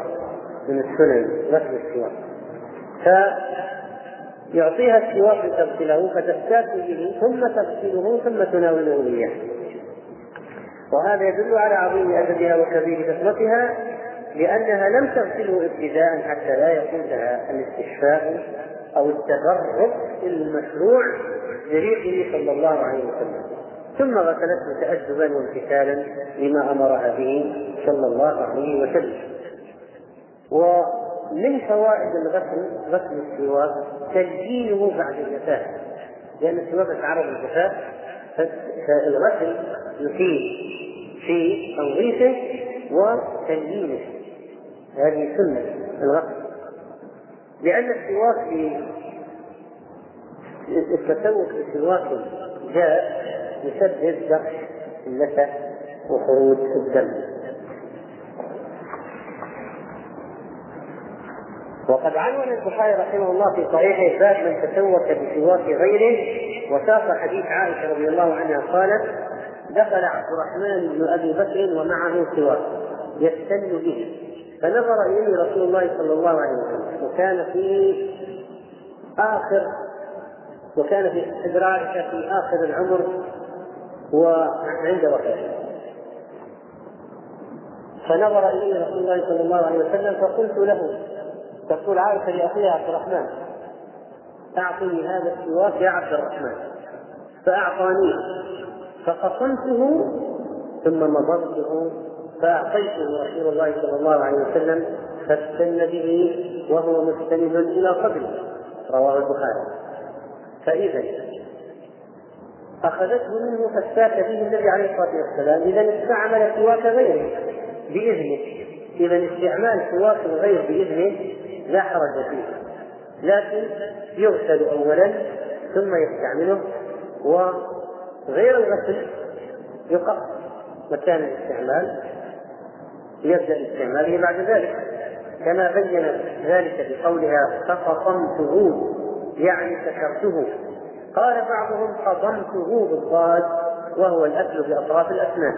من السنن غسل السواك فيعطيها السواك لتغسله فتستاك به ثم تغسله ثم تناوله إياه. وهذا يدل على عظيم أدبها وكبير كثرتها لأنها لم تغسله ابتداء حتى لا يكون لها الاستشفاء أو التبرك المشروع بريقه صلى الله عليه وسلم. ثم غسلته تأدبا وامتثالا لما أمرها به صلى الله عليه وسلم. ومن فوائد الغسل غسل السواك تسجيله بعد الجفاف. لأن السواك يتعرض للجفاف فالغسل يفيد في تنظيفه وتليينه هذه سنة الغسل لأن السواك في التسوق بسواك جاء يسبب دخش اللثة وخروج الدم. وقد عنون البخاري رحمه الله في صحيحه باب من تسوك بسواك غيره وساق حديث عائشة رضي الله عنها قالت دخل عبد الرحمن بن أبي بكر ومعه سواك يستن به. فنظر إليه رسول الله صلى الله عليه وسلم وكان في اخر وكان في عائشة في آخر العمر وعند وفاته. فنظر إليه رسول الله صلى الله عليه وسلم فقلت له تقول عائشة لأخيها عبد الرحمن أعطني هذا السواك يا عبد الرحمن فأعطانيه فقصمته ثم مضمته فأعطيته رسول الله صلى الله عليه وسلم فاستن به وهو مستند إلى قبره رواه البخاري. فإذا أخذته منه فاستاك به النبي عليه الصلاة والسلام. إذا استعمل سواك غيره بإذنه. إذا استعمال سواك الغير بإذنه لا حرج فيه. لكن يغسل أولا ثم يستعمله وغير الغسل يقص مكان الاستعمال. يبدأ باستعماله بعد ذلك. كما بين ذلك بقولها فقصمته يعني سكرته قال بعضهم قضمته بالضاد وهو الأكل بأطراف الأسنان.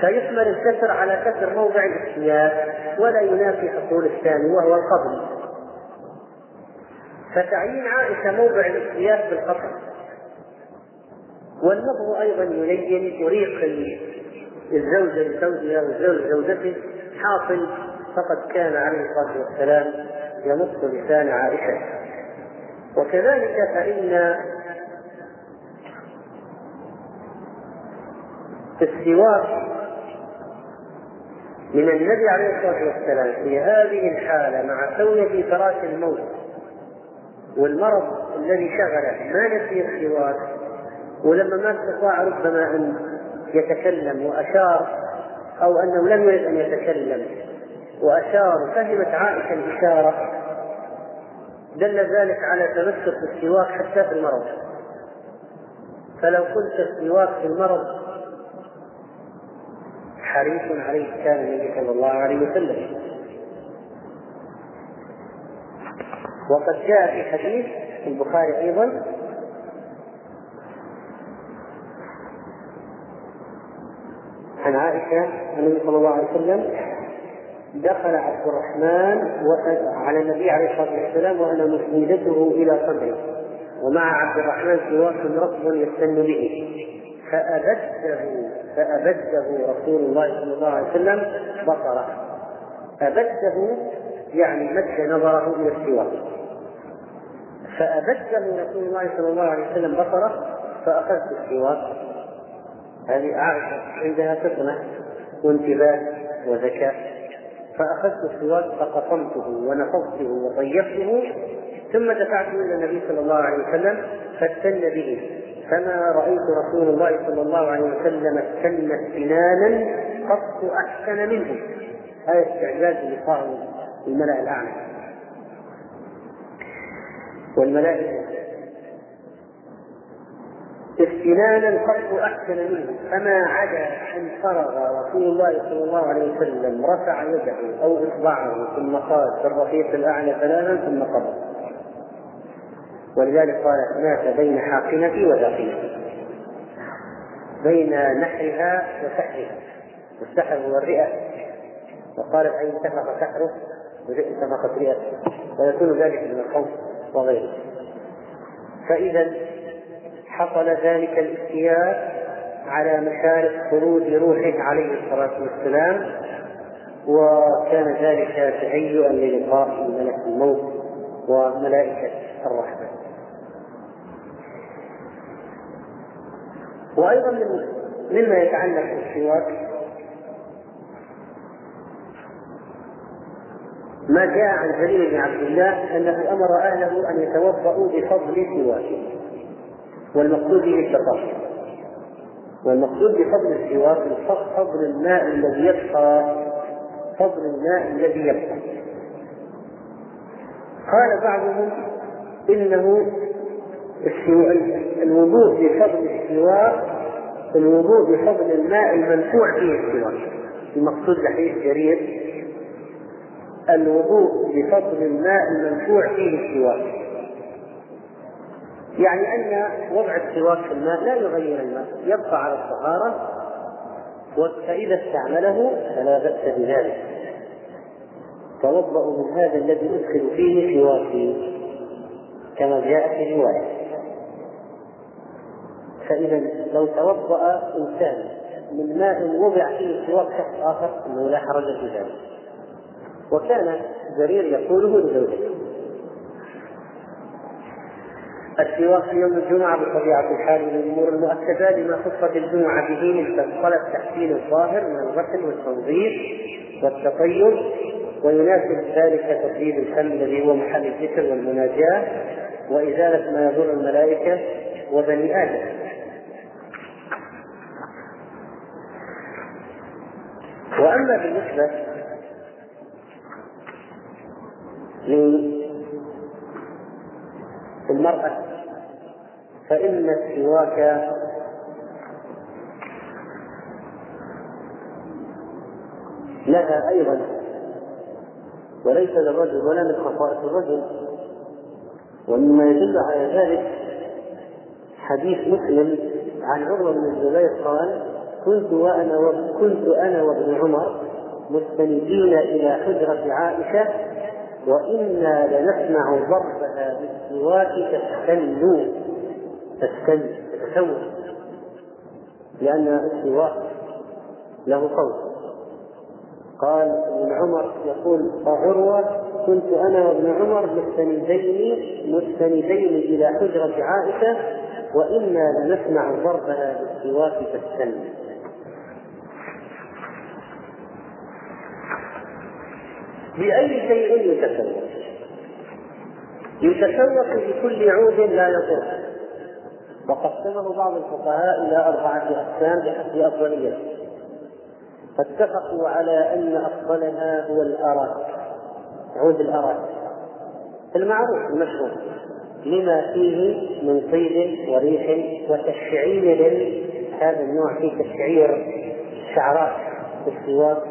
فيحمل الكسر على كسر موضع الإحتياج ولا ينافي حصول الثاني وهو القبض فتعيين عائشة موضع الإحتياج بالقطع واللفظ أيضا يلين يريق الزوجة لزوجها والزوج لزوجته حاصل فقد كان عليه الصلاة والسلام يمص لسان عائشة. وكذلك فإن السواك من النبي عليه الصلاة والسلام في هذه الحالة مع كونه فراش الموت والمرض الذي شغله ما نسي السواك؟ ولما ما استطاع ربما ان يتكلم وأشار أو أنه لم يرد أن يتكلم وأشار وفهمت عائشة الإشارة دل ذلك على تمسك بالسواك حتى في المرض. فلو قلت السواك في المرض حريص عليه كان النبي صلى الله عليه وسلم. وقد جاء في حديث في البخاري أيضا عن عائشة النبي صلى الله عليه وسلم دخل عبد الرحمن على النبي عليه الصلاة والسلام وأنا مسندته إلى صدره. ومع عبد الرحمن سواك رطب يستن به. فأبده فأبده رسول الله صلى الله عليه وسلم بصره. أبده يعني مد نظره إلى السواك فأبده رسول الله صلى الله عليه وسلم بصره فأخذت السواك هذه عائشة عندها فطنة وانتباه وذكاء. فأخذت السواك فقطمته ونفضته وطيبته ثم دفعته إلى النبي صلى الله عليه وسلم فاستن به. فما رأيت رسول الله صلى الله عليه وسلم استن استنانا قط أحسن منه. هذا استعداد لقاء الملأ الأعلى. والملائكة استنانا قط أحسن منه. فما عدا أن فرغ رسول الله صلى الله عليه وسلم رفع يده أو إصبعه ثم قال في الرفيق الأعلى ثلاثا ثم قبض ولذلك قال مات بين حاقنتي وداخلتي بين نحرها وسحرها. والسحر هو الرئة. وقالت أي انتفخ سحره؟ انتفخت رئته. ويكون ذلك من الخوف وغيره. فإذا حصل ذلك الاستياء على مشارف خروج روحه عليه الصلاة والسلام وكان ذلك تهيئا للقاء ملك الموت وملائكة الرحمن وأيضا مما يتعلق بالسواك ما جاء عن جرير بن عبد الله أنه أمر أهله أن يتوضأوا بفضل سواكه. والمقصود به التطهر والمقصود بفضل السواك فضل الماء الذي يبقى فضل الماء الذي يبقى. قال بعضهم إنه الوضوء بفضل السواك الوضوء بفضل الماء المنفوع فيه السواك المقصود بحديث جرير. الوضوء بفضل الماء المنفوع فيه السواك يعني أن وضع السواك في الماء لا يغير الماء يبقى على الطهارة فإذا استعمله فلا بأس بذلك. توضأوا من هذا الذي أدخل فيه سواكي كما جاء في رواية. فإذا لو توضأ إنسان من ماء وضع فيه سواك شخص آخر أنه لا حرج في ذلك. وكان جرير يقوله لزوجته. السواك في يوم الجمعة بطبيعة الحال من الأمور المؤكدة لما خصت الجمعة به من طلب تحسين الظاهر من الغسل والتنظيف والتطيب ويناسب ذلك تطيب الفم الذي هو محل الذكر والمناجاة وإزالة ما يضر الملائكة وبني آدم. وأما بالنسبة للمرأة فإن السواك لها أيضا وليس للرجل ولا من خصائص الرجل. ومما يدل على ذلك حديث مسلم عن عروة بن الزبير قال كنت وأنا كنت أنا وابن عمر مستندين إلى حجرة عائشة وإنا لنسمع ضربها بالسواك تستن تستن تتسوق لأن السواك له صوت قال ابن عمر يقول عروة كنت أنا وابن عمر مستندين مستندين إلى حجرة عائشة وإنا لنسمع ضربها بالسواك تستن بأي شيء يتسوق؟ يتسوق بكل عود لا يضر. وقسمه بعض الفقهاء إلى أربعة أقسام بحسب أفضليته فاتفقوا على أن أفضلها هو الأراك عود الأراك المعروف المشهور لما فيه من طيب وريح وتشعير هذا النوع فيه تشعير شعرات السواك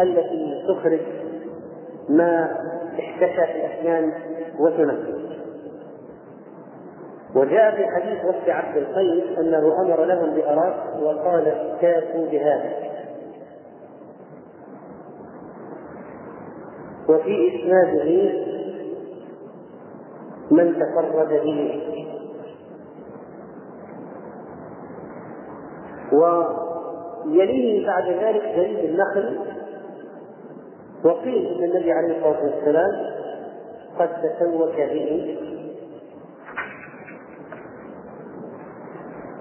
التي تخرج ما احتشى في الأسنان وتنفذ وجاء في حديث وفد عبد القيس أنه أمر لهم بأراك وقال اكتافوا بهذا. وفي إسناده من تفرد به. ويليه بعد ذلك جريد النخل. وقيل إن النبي عليه الصلاة والسلام قد تسوك به.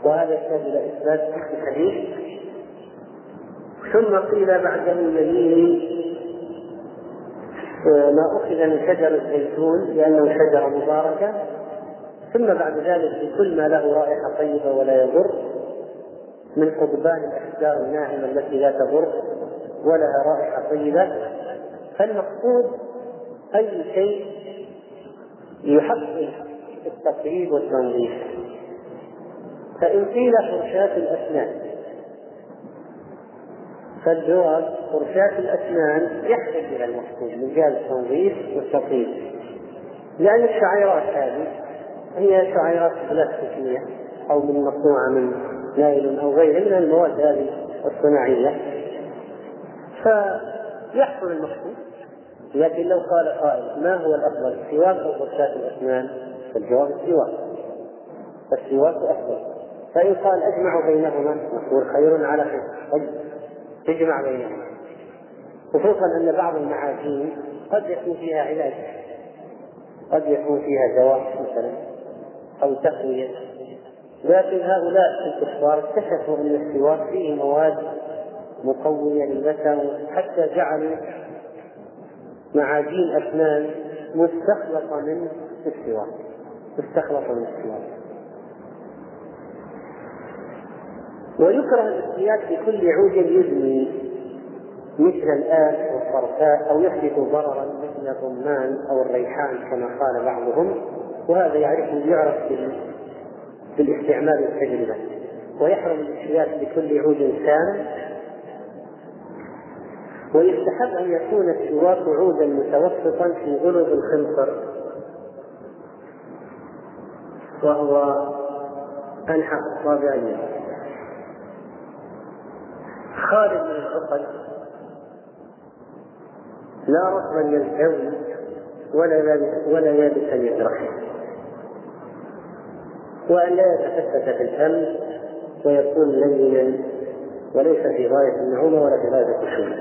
وهذا يحتاج إلى إثبات في الحديث ثم قيل بعده يليه ما أخذ من شجر الزيتون لأنه شجرة مباركة. ثم بعد ذلك بكل ما له رائحة طيبة ولا يضر. من قضبان الأشجار الناعمة التي لا تضر ولها رائحة طيبة. فالمقصود أي شيء يحقق التطيب والتنظيف. فإن قيل فرشاة الأسنان. فالجواب فرشاة الأسنان يحتاج إلى المقصود من جهة التنظيف والتطيب لأن الشعيرات هذه هي شعيرات بلاستيكية أو من مصنوعة من نايل أو غيره من المواد هذه الصناعية. فيحصل المقصود لكن لو قال قائل ما هو الأفضل؟ السواك أو فرشاة الأسنان؟ فالجواب السواك السواك أفضل. فإن قال أجمع بينهما نقول خير على خير طيب تجمع بينهما. خصوصا أن بعض المعاجين قد يكون فيها علاج قد يكون فيها دواء مثلا أو تقوية. لكن هؤلاء الكفار اكتشفوا أن السواك فيه مواد مقوية للبشر حتى جعلوا معاجين أسنان مستخلصة من السواك. مستخلصة من السواك. ويكره الاحتياج بكل عود يدمي مثل الآن والصرفاء أو يحدث ضررا مثل الرمان أو الريحان كما قال بعضهم وهذا يعرف يعرف بالاستعمال والتجربة ويحرم الاحتياج بكل عود سام. ويستحب أن يكون السواك عودا متوسطا في غلظ الخنصر. وهو أنحى أصابع خالد من العقد لا رطبا يلتوي ولا ولا يابسا يجرح وأن لا يتفتت في الفم ويكون لينا وليس في غاية النعومة ولا في غاية الخشونة.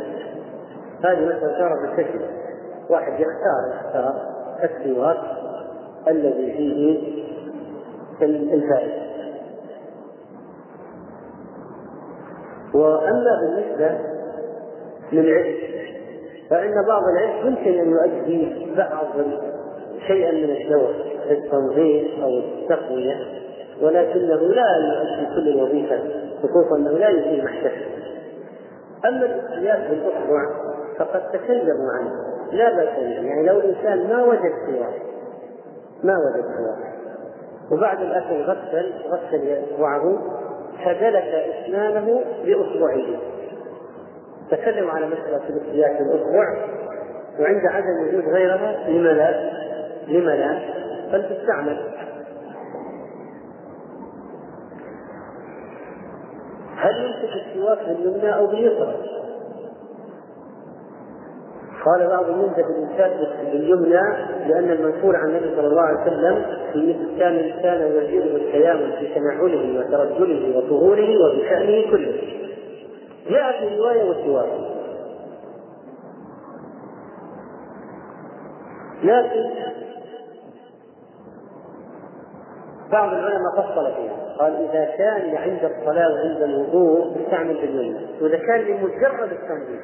هذه مثلا صارت بالكشف واحد يختار يختار الذي فيه الفائدة وأما بالنسبة للعلم فإن بعض العلم يمكن أن يؤدي بعض شيئا من الشوق في التنظيف أو التقوية ولكنه لا يؤدي كل الوظيفة خصوصا أنه لا يزيل محتسب أما الاختلاف بالأصبع فقد تكلموا عنه. لا بأس يعني لو الإنسان ما وجد سواك ما وجد سواك وبعد الأكل غسل غسل إصبعه فدلك أسنانه بإصبعه تكلموا على مسألة الاحتياج الأصبع وعند عدم وجود غيرها لما لا؟ لما لا؟ فلتستعمل هل يمسك السواك باليمنى أو باليسرى؟ قال بعض يمسك الإنسان باليمنى لأن المنقول عن النبي صلى الله عليه وسلم في كان الإنسان يجيره التيامن في تنعله وترجله وطهوره وبشأنه كله. جاء في رواية وسواك لكن بعض العلماء فصل فيها. قال إذا كان عند الصلاة وعند الوضوء استعمل باليمنى وإذا كان لمجرد التنظيف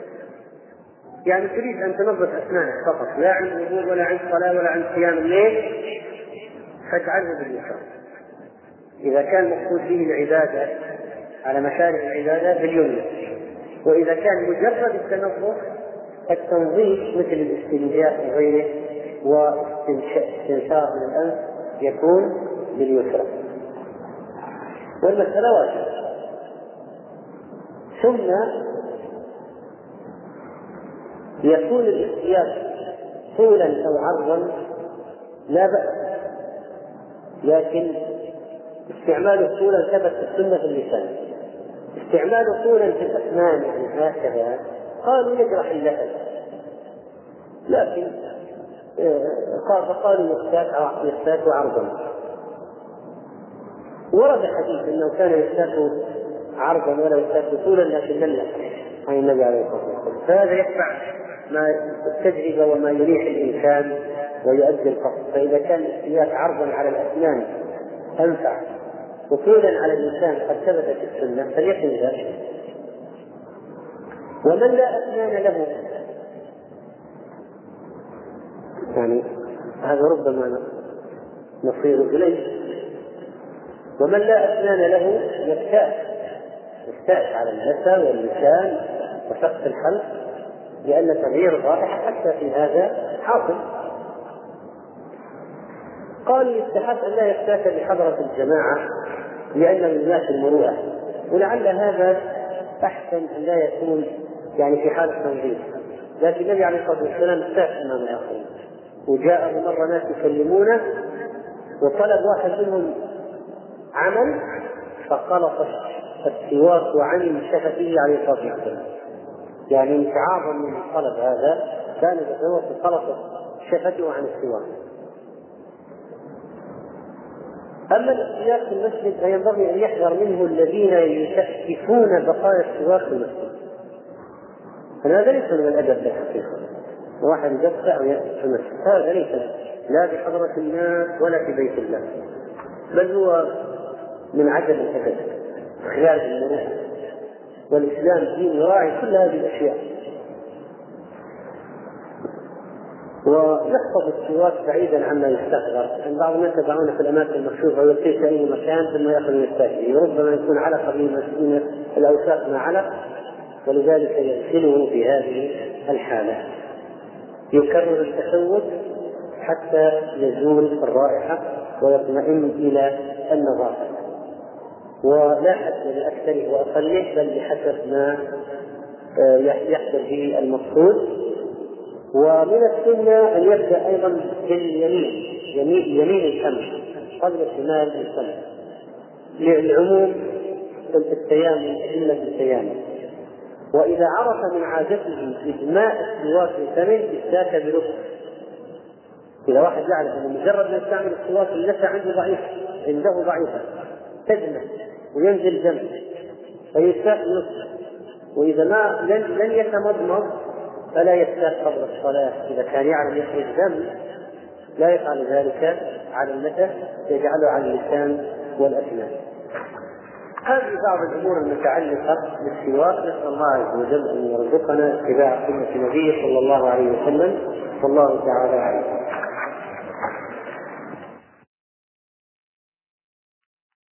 يعني تريد أن تنظف أسنانك فقط. لا عند الوضوء ولا عند الصلاة ولا عند قيام الليل. فاجعله باليسار إذا كان مقصود به العبادة على مشارع العبادة باليمنى وإذا كان مجرد التنظف التنظيف مثل الاستنجاء وغيره واستنشاق من الأنف يكون باليسرى والمسألة واجبة. ثم يكون الاحتياج طولا أو عرضا لا بأس لكن استعماله طولا ثبت في السنة في اللسان. استعمال طولا في الأسنان يعني هكذا قالوا يجرح اللحم لكن آه، قال فقالوا يختاك عرضا. ورد حديث إنه كان يختاك عرضا ولا يختاك طولا لكن لم عن النبي عليه الصلاة والسلام فهذا يتبع ما التجربه وما يريح الإنسان ويؤدي القصد فإذا كان الاستياك عرضا على الأسنان انفع وطولا على الإنسان قد ثبت في السنة فليكن ذلك ومن لا أسنان له. يعني هذا ربما نصير إليه. ومن لا أسنان له يكتاس يكتاس على اللثه واللسان وسقف الحلق لأن تغيير الرائحة حتى في هذا حاصل. قالوا يستحب أن لا يكتاس بحضره الجماعة لأنه الناس المروءة. ولعل هذا أحسن أن لا يكون يعني في حالة تنظيف لكن النبي عليه الصلاة والسلام استاء أمام الآخرين وجاءه مرة ناس يكلمونه وطلب واحد منهم عمل فقلط السواك وعن شفته عليه الصلاة والسلام. يعني انتعاظا من الطلب هذا كان يتسوق خلط شفته عن السواك أما الاختلاف في المسجد فينبغي أن يحذر منه الذين يشككون بقايا السواك في المسجد. هذا ليس من الأدب بالحقيقة واحد يدفع في المسجد. هذا ليس لا بحضرة الناس ولا في بيت الله. بل هو من عدم الأدب خيال المروءة والإسلام دين يراعي كل هذه الأشياء. ويحفظ السواك بعيدا عما يستحضر يعني بعض الناس يضعونه في الأماكن المكشوفة ويلقيه في أي مكان ثم يأخذ من الساكن وربما يكون علقة من الأوساخ ما علق ولذلك يغسله في هذه الحالة. يكرر التشوك حتى يزول الرائحة ويطمئن إلى النظافة. ولا حد لاكثره واقله بل بحسب ما آه، يحصل به المقصود ومن السنة أن يبدأ أيضا باليمين يمين, يمين الفم قبل شمال الفم للعموم التيامن أدلة التيامن وإذا عرف من عادته إدماء السواك بفمه استاك برفق إذا واحد يعرف أنه مجرد ما يستعمل السواك اللثة عنده ضعيف عنده ضعيفة. تدمى وينزل دم فيستاق نصف وإذا ما لن, لن يتمضمض فلا يستاق قبل الصلاة. إذا كان يعلم يخرج دم لا يفعل ذلك على المتى يجعله على اللسان والأسنان. هذه بعض الأمور المتعلقة بالسواك. نسأل الله عز وجل أن يرزقنا اتباع سنة نبيه صلى الله عليه وسلم. والله تعالى أعلم.